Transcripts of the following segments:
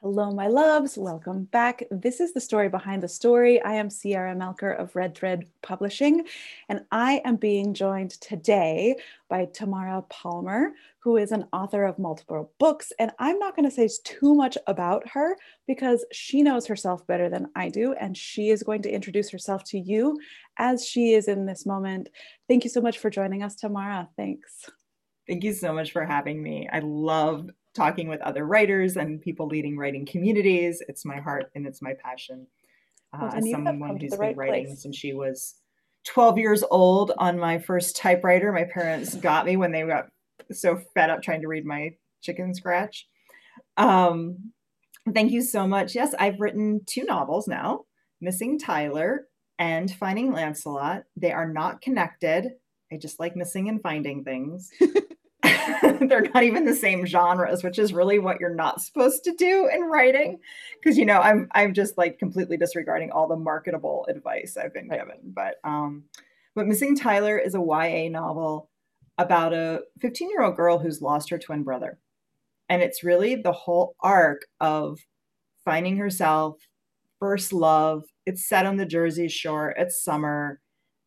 Hello, my loves. Welcome back. This is the story behind the story. I am Sierra Melcher of Red Thread Publishing, and I am being joined today by Tamara Palmer, who is an author of multiple books. And I'm not going to say too much about her because she knows herself better than I do, and she is going to introduce herself to you as she is in this moment. Thank you so much for joining us, Tamara. Thanks. Thank you so much for having me. I love talking with other writers and people leading writing communities. It's my heart and it's my passion. Uh, as someone who's been right writing place. since she was 12 years old on my first typewriter, my parents got me when they got so fed up trying to read my chicken scratch. Um, thank you so much. Yes, I've written two novels now Missing Tyler and Finding Lancelot. They are not connected. I just like missing and finding things. they're not even the same genres, which is really what you're not supposed to do in writing. Because you know, I'm I'm just like completely disregarding all the marketable advice I've been right. given. But um, but Missing Tyler is a YA novel about a 15 year old girl who's lost her twin brother, and it's really the whole arc of finding herself, first love. It's set on the Jersey Shore. It's summer,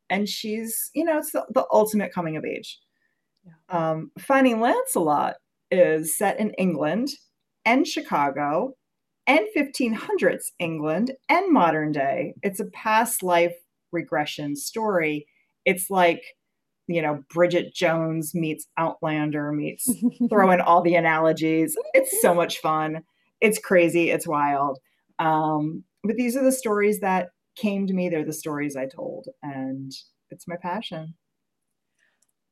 and she's you know it's the, the ultimate coming of age um, Finding Lancelot is set in England and Chicago and 1500s England and modern day. It's a past life regression story. It's like, you know, Bridget Jones meets Outlander meets throw in all the analogies. It's so much fun. It's crazy. It's wild. Um, but these are the stories that came to me. They're the stories I told, and it's my passion.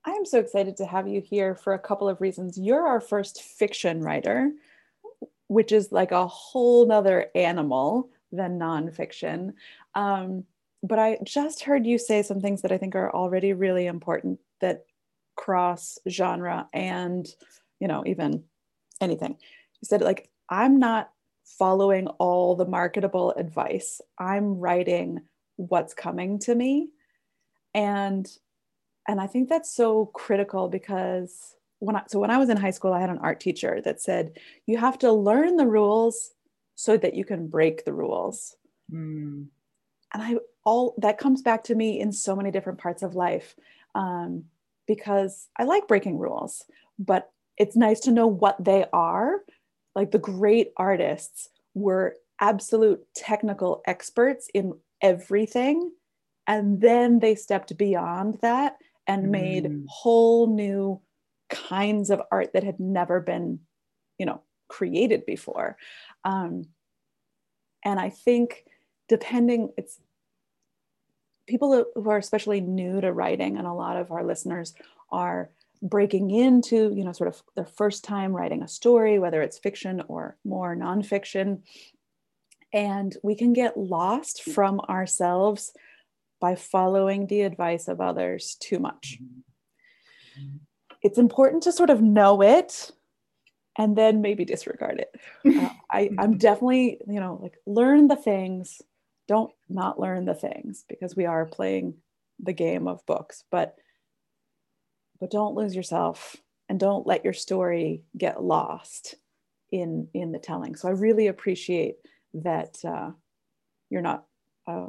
I am so excited to have you here for a couple of reasons. You're our first fiction writer, which is like a whole nother animal than nonfiction. Um, but I just heard you say some things that I think are already really important that cross genre and, you know, even anything. You said, like, I'm not following all the marketable advice, I'm writing what's coming to me. And and I think that's so critical because when I, so when I was in high school, I had an art teacher that said you have to learn the rules so that you can break the rules. Mm. And I all that comes back to me in so many different parts of life um, because I like breaking rules, but it's nice to know what they are. Like the great artists were absolute technical experts in everything, and then they stepped beyond that and made mm. whole new kinds of art that had never been you know created before. Um, and i think depending it's people who are especially new to writing and a lot of our listeners are breaking into you know sort of their first time writing a story whether it's fiction or more nonfiction. And we can get lost from ourselves by following the advice of others too much. It's important to sort of know it and then maybe disregard it. Uh, I, I'm definitely, you know, like learn the things, don't not learn the things because we are playing the game of books, but but don't lose yourself and don't let your story get lost in in the telling. So I really appreciate that uh, you're not uh,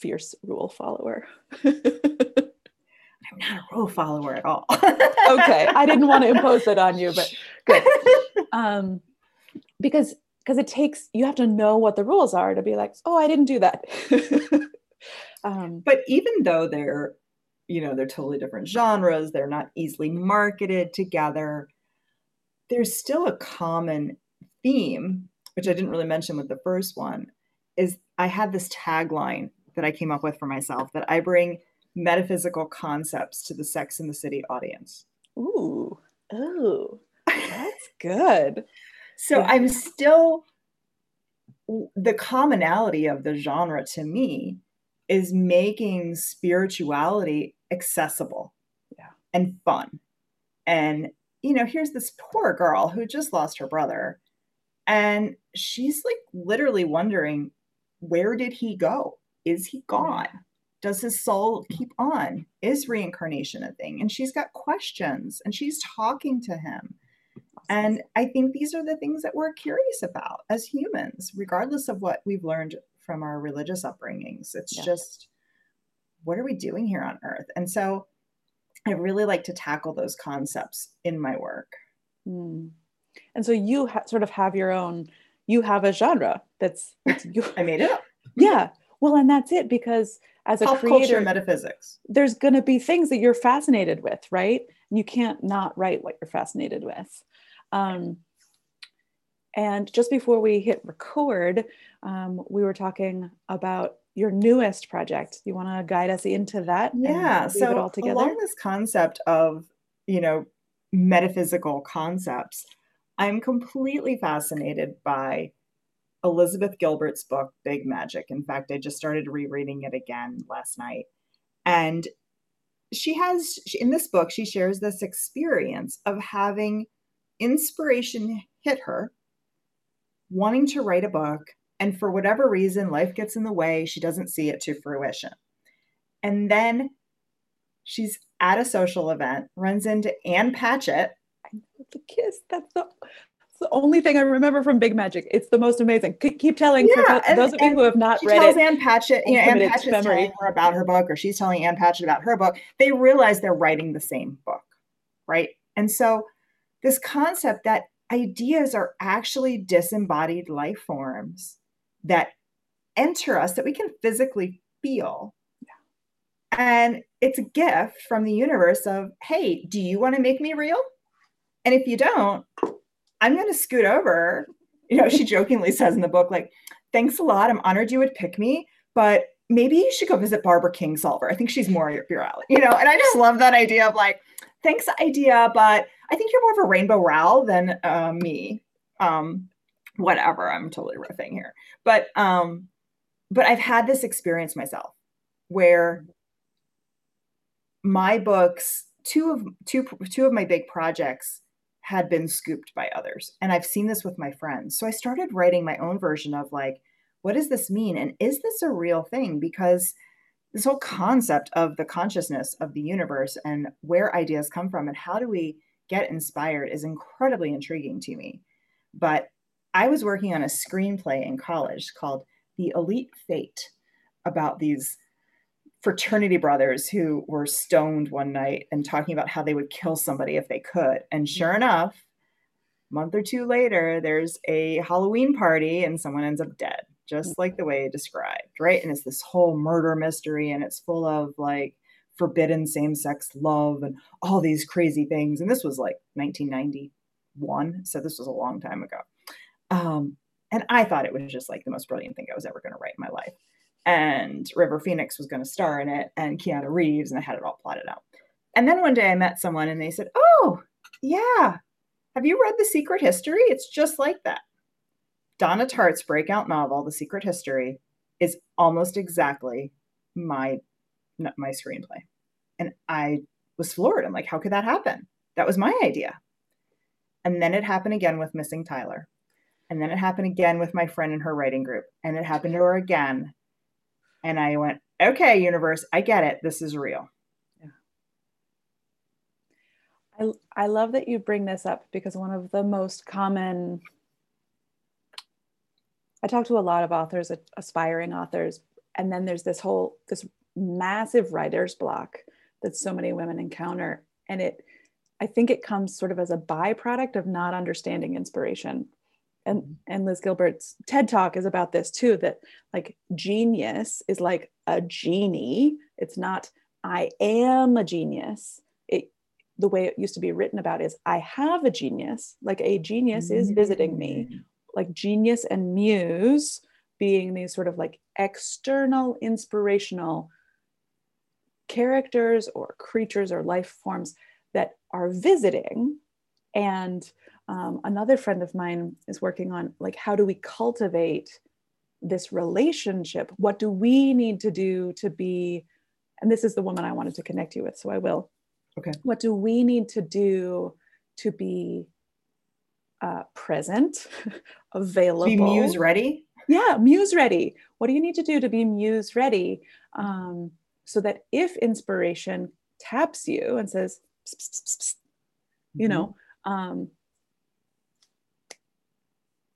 fierce rule follower. I'm not a rule follower at all. okay, I didn't want to impose that on you, but good. Um, because because it takes you have to know what the rules are to be like, oh, I didn't do that. um, but even though they're, you know, they're totally different genres, they're not easily marketed together. There's still a common theme, which I didn't really mention with the first one, is I had this tagline that I came up with for myself that I bring metaphysical concepts to the Sex in the City audience. Ooh, oh, that's good. so. I'm still the commonality of the genre to me is making spirituality accessible yeah. and fun. And you know, here's this poor girl who just lost her brother and she's like literally wondering where did he go? Is he gone? Does his soul keep on? Is reincarnation a thing? And she's got questions and she's talking to him. And I think these are the things that we're curious about as humans, regardless of what we've learned from our religious upbringings. It's yeah. just, what are we doing here on earth? And so I really like to tackle those concepts in my work. Mm. And so you ha- sort of have your own, you have a genre that's, that's you. I made it up. Yeah. Well, and that's it because as a Pop creator, metaphysics, there's going to be things that you're fascinated with, right? And you can't not write what you're fascinated with. Um, and just before we hit record, um, we were talking about your newest project. You want to guide us into that? Yeah. so along this concept of, you know, metaphysical concepts, I'm completely fascinated by Elizabeth Gilbert's book, Big Magic. In fact, I just started rereading it again last night. And she has, in this book, she shares this experience of having inspiration hit her, wanting to write a book, and for whatever reason, life gets in the way. She doesn't see it to fruition. And then she's at a social event, runs into Ann Patchett. I know the kiss. That's the, the only thing I remember from Big Magic. It's the most amazing. Keep telling yeah, and, those of you who have not read tells it. Ann Patchett, you know, Ann Patchett's telling her about her book, or she's telling Ann Patchett about her book. They realize they're writing the same book, right? And so this concept that ideas are actually disembodied life forms that enter us that we can physically feel. And it's a gift from the universe of, hey, do you want to make me real? And if you don't, I'm going to scoot over. You know, she jokingly says in the book, like, thanks a lot. I'm honored you would pick me, but maybe you should go visit Barbara Kingsolver. I think she's more your, your alley, you know? And I just love that idea of like, thanks idea, but I think you're more of a Rainbow Rowell than uh, me. Um, whatever, I'm totally riffing here. But um, but I've had this experience myself where my books, two of two two of my big projects had been scooped by others. And I've seen this with my friends. So I started writing my own version of like, what does this mean? And is this a real thing? Because this whole concept of the consciousness of the universe and where ideas come from and how do we get inspired is incredibly intriguing to me. But I was working on a screenplay in college called The Elite Fate about these fraternity brothers who were stoned one night and talking about how they would kill somebody if they could. And sure enough, a month or two later, there's a Halloween party and someone ends up dead just like the way it described, right? And it's this whole murder mystery and it's full of like forbidden same sex love and all these crazy things. And this was like 1991. So this was a long time ago. Um, and I thought it was just like the most brilliant thing I was ever going to write in my life. And River Phoenix was going to star in it and Keanu Reeves, and I had it all plotted out. And then one day I met someone and they said, Oh, yeah. Have you read The Secret History? It's just like that. Donna Tartt's breakout novel, The Secret History, is almost exactly my my screenplay. And I was floored. I'm like, how could that happen? That was my idea. And then it happened again with Missing Tyler. And then it happened again with my friend in her writing group. And it happened to her again. And I went, okay, universe, I get it. This is real. I, I love that you bring this up because one of the most common I talk to a lot of authors, aspiring authors, and then there's this whole this massive writer's block that so many women encounter, and it I think it comes sort of as a byproduct of not understanding inspiration. And mm-hmm. and Liz Gilbert's TED talk is about this too that like genius is like a genie. It's not I am a genius. It the way it used to be written about is I have a genius, like a genius is visiting me mm like genius and muse being these sort of like external inspirational characters or creatures or life forms that are visiting and um, another friend of mine is working on like how do we cultivate this relationship what do we need to do to be and this is the woman i wanted to connect you with so i will okay what do we need to do to be uh, present, available. Be muse ready? Yeah, muse ready. What do you need to do to be muse ready? Um, so that if inspiration taps you and says, pss, pss, pss, you mm-hmm. know, um,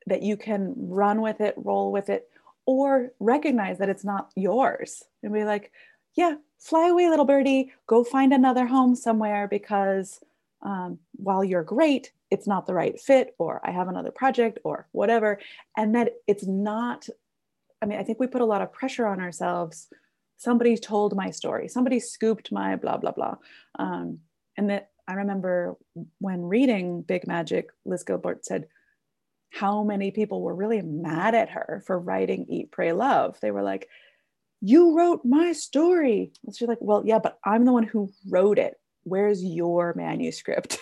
that you can run with it, roll with it, or recognize that it's not yours and be like, yeah, fly away, little birdie, go find another home somewhere because um, while you're great, it's not the right fit, or I have another project, or whatever. And that it's not, I mean, I think we put a lot of pressure on ourselves. Somebody told my story, somebody scooped my blah, blah, blah. Um, and that I remember when reading Big Magic, Liz Gilbert said, how many people were really mad at her for writing Eat, Pray, Love. They were like, You wrote my story. And she's like, Well, yeah, but I'm the one who wrote it. Where's your manuscript?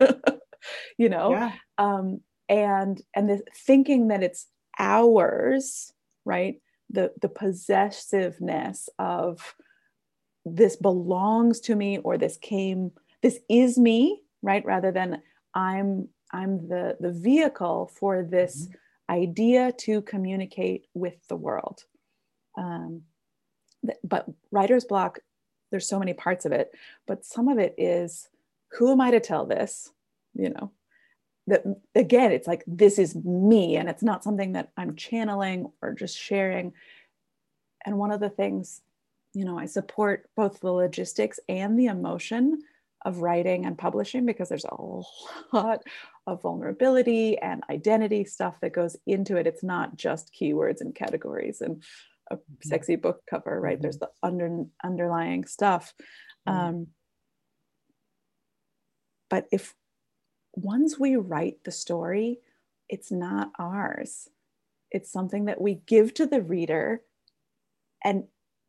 you know? Yeah. Um, and and the thinking that it's ours, right? The the possessiveness of this belongs to me or this came, this is me, right? Rather than I'm I'm the, the vehicle for this mm-hmm. idea to communicate with the world. Um, th- but writer's block, there's so many parts of it, but some of it is who am I to tell this? You know, that again, it's like this is me, and it's not something that I'm channeling or just sharing. And one of the things, you know, I support both the logistics and the emotion of writing and publishing because there's a lot of vulnerability and identity stuff that goes into it. It's not just keywords and categories and a mm-hmm. sexy book cover, right? Mm-hmm. There's the under, underlying stuff. Mm-hmm. Um, but if once we write the story, it's not ours. It's something that we give to the reader, and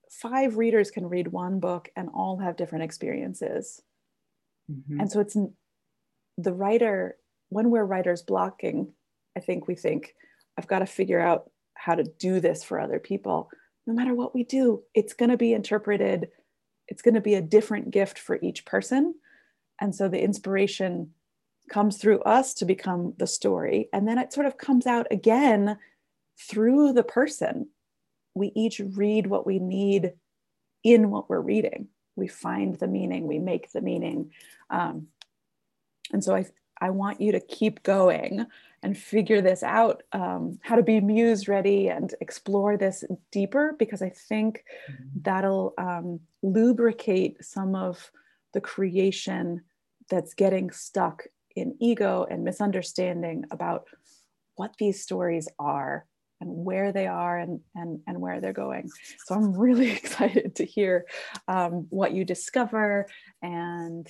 five readers can read one book and all have different experiences. Mm-hmm. And so it's the writer, when we're writers blocking, I think we think, I've got to figure out how to do this for other people. No matter what we do, it's going to be interpreted, it's going to be a different gift for each person. And so the inspiration comes through us to become the story. And then it sort of comes out again through the person. We each read what we need in what we're reading we find the meaning, we make the meaning. Um, and so I, I want you to keep going and figure this out, um, how to be muse ready and explore this deeper, because I think mm-hmm. that'll um, lubricate some of the creation that's getting stuck in ego and misunderstanding about what these stories are and where they are and, and, and where they're going. So I'm really excited to hear um, what you discover and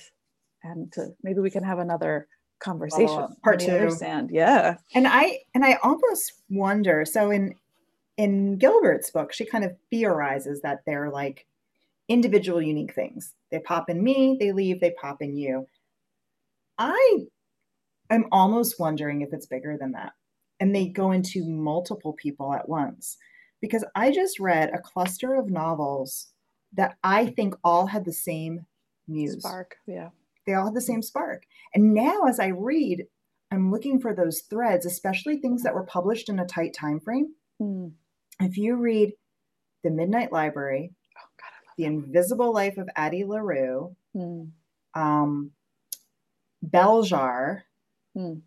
and to, maybe we can have another conversation. Oh, part two. Understand. Yeah. And I and I almost wonder, so in in Gilbert's book, she kind of theorizes that they're like individual unique things. They pop in me, they leave, they pop in you. I I am almost wondering if it's bigger than that and they go into multiple people at once. Because I just read a cluster of novels that I think all had the same muse. Spark, yeah. They all had the same spark. And now as I read, I'm looking for those threads, especially things that were published in a tight time frame. Mm. If you read The Midnight Library, oh, God, The Invisible Life of Addie LaRue, mm. um, Bell Jar, mm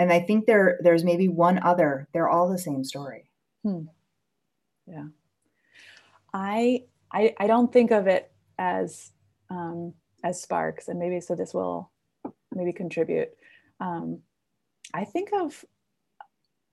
and I think there there's maybe one other. They're all the same story. Hmm. Yeah, I, I I don't think of it as um, as sparks, and maybe so this will maybe contribute. Um, I think of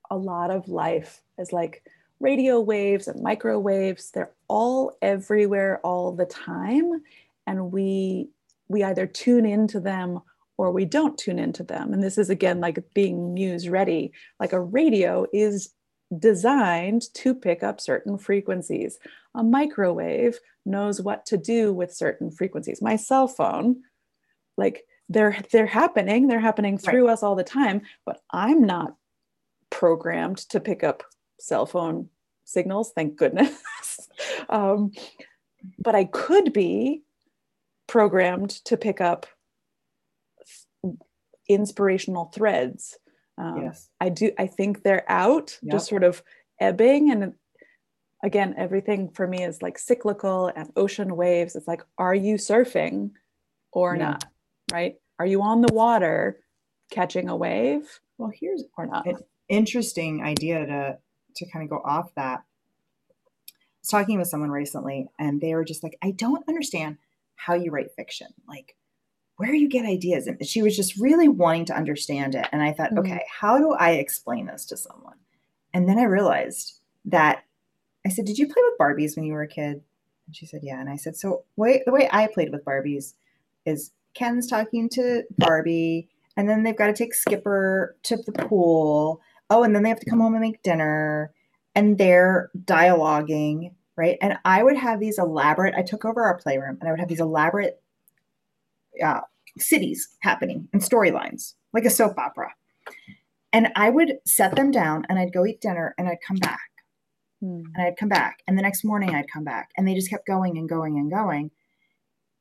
a lot of life as like radio waves and microwaves. They're all everywhere all the time, and we we either tune into them or we don't tune into them. And this is again like being muse ready. Like a radio is designed to pick up certain frequencies. A microwave knows what to do with certain frequencies. My cell phone, like they're they're happening, they're happening through right. us all the time, but I'm not programmed to pick up cell phone signals, thank goodness. um, but I could be programmed to pick up inspirational threads. Um, yes. I do. I think they're out, yep. just sort of ebbing. And again, everything for me is like cyclical and ocean waves. It's like, are you surfing or yeah. not? Right? Are you on the water catching a wave? Well, here's or not. And, interesting idea to to kind of go off that. I was talking with someone recently, and they were just like, "I don't understand how you write fiction. Like, where you get ideas?" And she was just really wanting to understand it. And I thought, mm-hmm. okay, how do I explain this to someone? And then I realized that I said, "Did you play with Barbies when you were a kid?" And she said, "Yeah." And I said, "So, way the way I played with Barbies is Ken's talking to Barbie." and then they've got to take Skipper to the pool. Oh, and then they have to come home and make dinner, and they're dialoguing, right? And I would have these elaborate. I took over our playroom, and I would have these elaborate uh, cities happening and storylines, like a soap opera. And I would set them down, and I'd go eat dinner, and I'd come back, hmm. and I'd come back, and the next morning I'd come back, and they just kept going and going and going.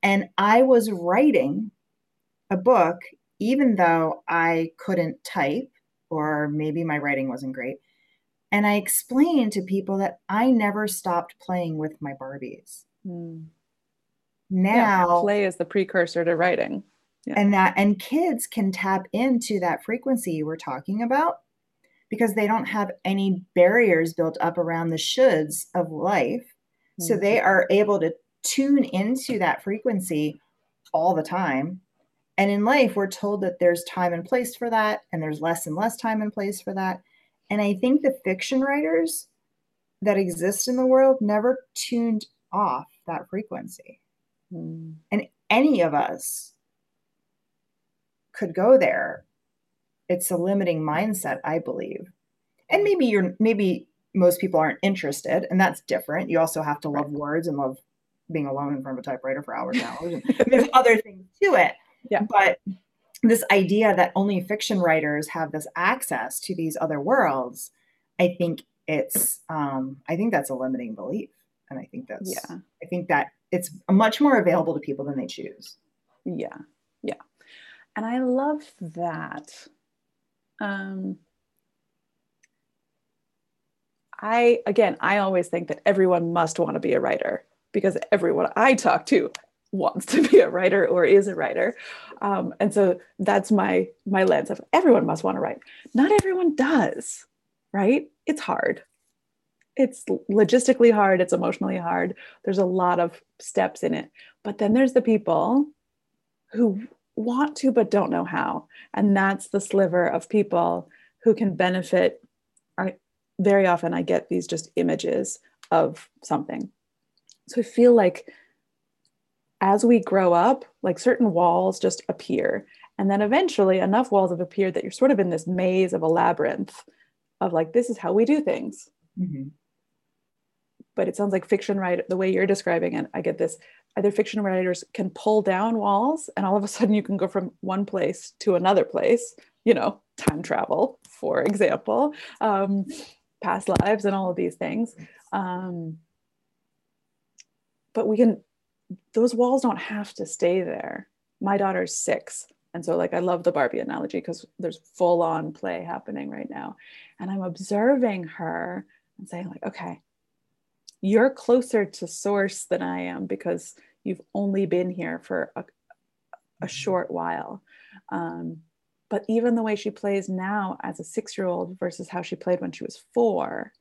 And I was writing a book even though I couldn't type or maybe my writing wasn't great. And I explained to people that I never stopped playing with my Barbies. Mm. Now, yeah, play is the precursor to writing. Yeah. And that and kids can tap into that frequency you were talking about because they don't have any barriers built up around the shoulds of life. Mm-hmm. So they are able to tune into that frequency all the time and in life, we're told that there's time and place for that, and there's less and less time and place for that. And I think the fiction writers that exist in the world never tuned off that frequency. Mm. And any of us could go there. It's a limiting mindset, I believe. And maybe you're maybe most people aren't interested, and that's different. You also have to love words and love being alone in front of a typewriter for hours and hours. There's other things to it. Yeah. But this idea that only fiction writers have this access to these other worlds, I think it's um, I think that's a limiting belief. And I think that's yeah. I think that it's much more available to people than they choose. Yeah. Yeah. And I love that. Um I again, I always think that everyone must want to be a writer because everyone I talk to wants to be a writer or is a writer um, and so that's my my lens of everyone must want to write not everyone does right it's hard it's logistically hard it's emotionally hard there's a lot of steps in it but then there's the people who want to but don't know how and that's the sliver of people who can benefit I, very often i get these just images of something so i feel like as we grow up, like certain walls just appear. And then eventually enough walls have appeared that you're sort of in this maze of a labyrinth of like, this is how we do things. Mm-hmm. But it sounds like fiction writer, the way you're describing it, I get this. Either fiction writers can pull down walls and all of a sudden you can go from one place to another place, you know, time travel, for example, um, past lives and all of these things. Um, but we can those walls don't have to stay there. My daughter's six. And so, like, I love the Barbie analogy because there's full on play happening right now. And I'm observing her and saying, like, okay, you're closer to source than I am because you've only been here for a, a short while. Um, but even the way she plays now as a six year old versus how she played when she was four,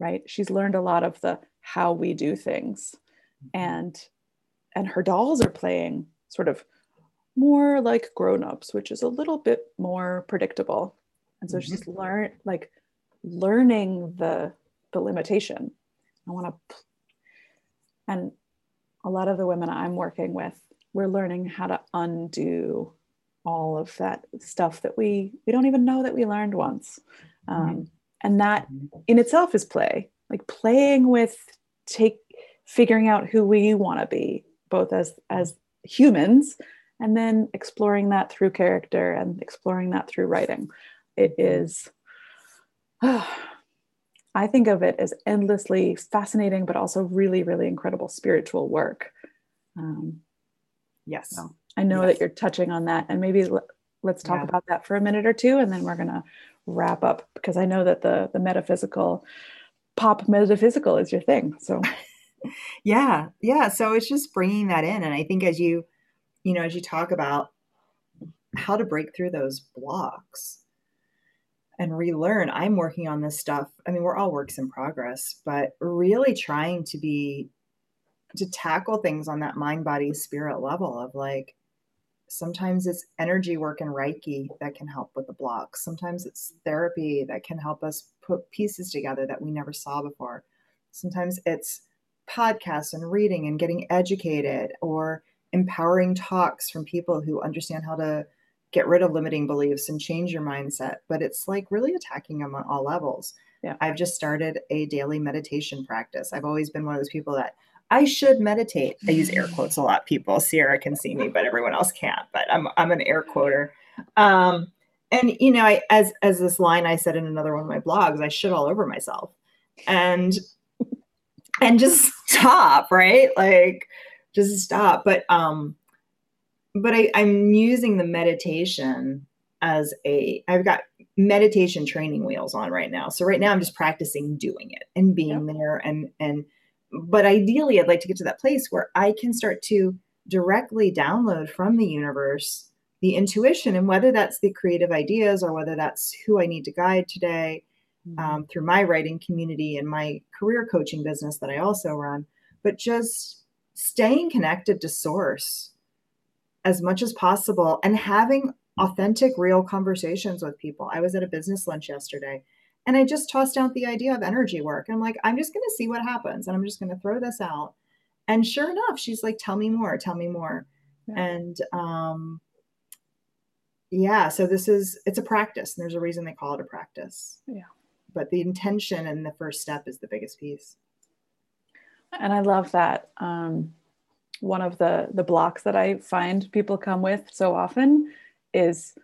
right? She's learned a lot of the how we do things. And and her dolls are playing sort of more like grown-ups which is a little bit more predictable and so mm-hmm. she's learned like learning the the limitation i want to and a lot of the women i'm working with we're learning how to undo all of that stuff that we we don't even know that we learned once um, mm-hmm. and that in itself is play like playing with take figuring out who we want to be both as as humans and then exploring that through character and exploring that through writing it is i think of it as endlessly fascinating but also really really incredible spiritual work um, yes so i know yes. that you're touching on that and maybe l- let's talk yeah. about that for a minute or two and then we're going to wrap up because i know that the the metaphysical pop metaphysical is your thing so yeah yeah so it's just bringing that in and i think as you you know as you talk about how to break through those blocks and relearn. I'm working on this stuff. I mean, we're all works in progress, but really trying to be to tackle things on that mind body spirit level of like sometimes it's energy work and reiki that can help with the blocks sometimes it's therapy that can help us put pieces together that we never saw before sometimes it's podcasts and reading and getting educated or empowering talks from people who understand how to get rid of limiting beliefs and change your mindset but it's like really attacking them on all levels yeah. i've just started a daily meditation practice i've always been one of those people that I should meditate. I use air quotes a lot. People, Sierra can see me, but everyone else can't. But I'm I'm an air quoter. Um, and you know, I, as as this line I said in another one of my blogs, I shit all over myself, and and just stop, right? Like just stop. But um, but I, I'm using the meditation as a I've got meditation training wheels on right now. So right now I'm just practicing doing it and being yep. there and and but ideally, I'd like to get to that place where I can start to directly download from the universe the intuition and whether that's the creative ideas or whether that's who I need to guide today mm-hmm. um, through my writing community and my career coaching business that I also run, but just staying connected to source as much as possible and having authentic, real conversations with people. I was at a business lunch yesterday and I just tossed out the idea of energy work. I'm like, I'm just going to see what happens and I'm just going to throw this out. And sure enough, she's like, tell me more, tell me more. Yeah. And um, yeah, so this is, it's a practice. And there's a reason they call it a practice. Yeah. But the intention and the first step is the biggest piece. And I love that. Um, one of the the blocks that I find people come with so often is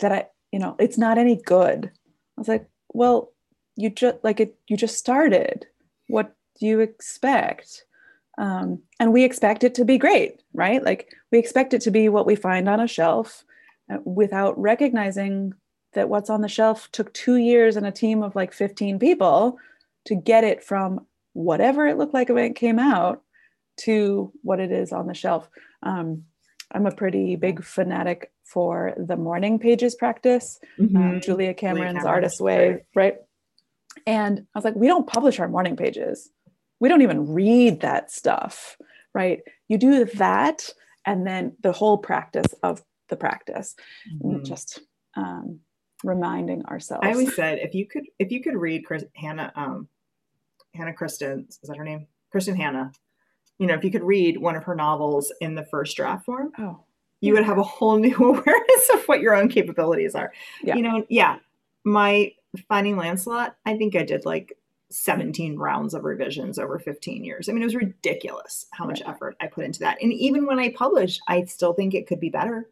that I you know, it's not any good. I was like, well, you just like it, you just started. What do you expect? Um, and we expect it to be great, right? Like we expect it to be what we find on a shelf uh, without recognizing that what's on the shelf took two years and a team of like 15 people to get it from whatever it looked like when it came out to what it is on the shelf. Um, I'm a pretty big fanatic for the morning pages practice, mm-hmm. um, Julia Cameron's Artist Way, right? And I was like, we don't publish our morning pages. We don't even read that stuff, right? You do that and then the whole practice of the practice, mm-hmm. just um, reminding ourselves. I always said if you could if you could read Chris, Hannah um, Hannah Kristen is that her name? Kristin Hannah you know, if you could read one of her novels in the first draft form, oh, you would have a whole new awareness of what your own capabilities are. Yeah. You know, yeah, my Finding Lancelot, I think I did like 17 rounds of revisions over 15 years. I mean, it was ridiculous how much effort I put into that. And even when I published, I still think it could be better.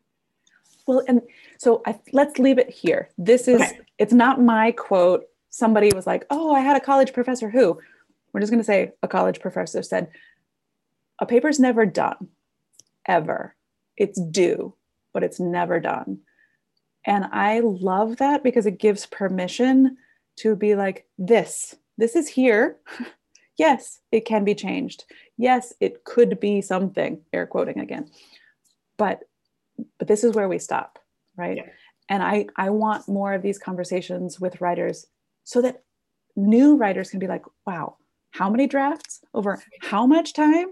Well, and so I, let's leave it here. This is, okay. it's not my quote. Somebody was like, oh, I had a college professor who, we're just going to say a college professor said, a paper's never done, ever. It's due, but it's never done. And I love that because it gives permission to be like, this, this is here. yes, it can be changed. Yes, it could be something, air quoting again. But but this is where we stop, right? Yeah. And I I want more of these conversations with writers so that new writers can be like, wow, how many drafts over how much time?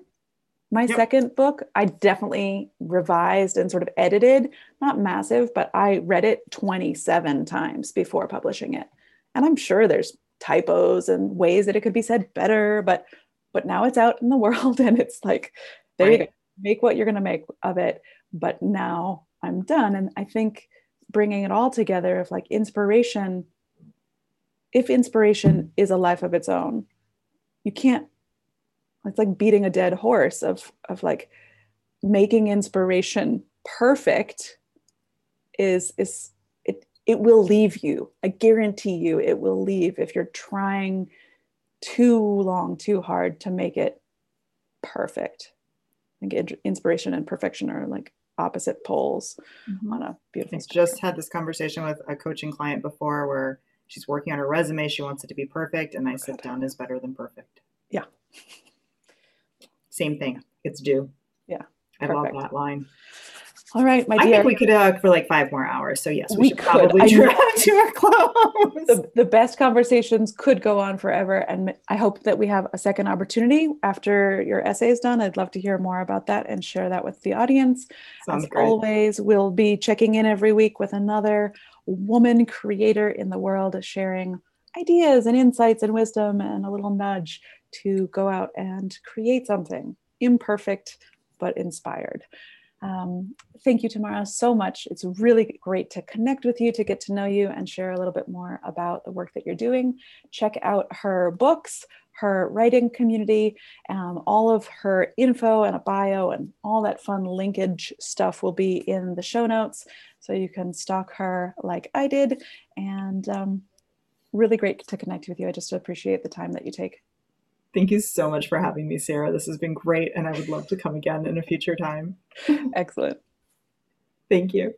My yep. second book, I definitely revised and sort of edited, not massive, but I read it 27 times before publishing it. And I'm sure there's typos and ways that it could be said better, but but now it's out in the world and it's like there right. you go. Make what you're going to make of it. But now I'm done and I think bringing it all together of like inspiration if inspiration is a life of its own, you can't it's like beating a dead horse of of like making inspiration perfect is is it it will leave you. I guarantee you it will leave if you're trying too long too hard to make it perfect. I think inspiration and perfection are like opposite poles mm-hmm. on a beautiful I just had this conversation with a coaching client before where she's working on her resume. She wants it to be perfect. And i said done is better than perfect. Yeah same thing. It's due. Yeah. I perfect. love that line. All right, my dear. I think we could talk for like five more hours. So yes, we, we should could. probably draw to our close. The, the best conversations could go on forever, and I hope that we have a second opportunity after your essay is done. I'd love to hear more about that and share that with the audience. Sounds As great. always, we'll be checking in every week with another woman creator in the world, sharing ideas and insights and wisdom and a little nudge to go out and create something imperfect but inspired. Um, thank you, Tamara, so much. It's really great to connect with you, to get to know you, and share a little bit more about the work that you're doing. Check out her books, her writing community, um, all of her info and a bio, and all that fun linkage stuff will be in the show notes. So you can stalk her like I did. And um, really great to connect with you. I just appreciate the time that you take. Thank you so much for having me, Sarah. This has been great, and I would love to come again in a future time. Excellent. Thank you.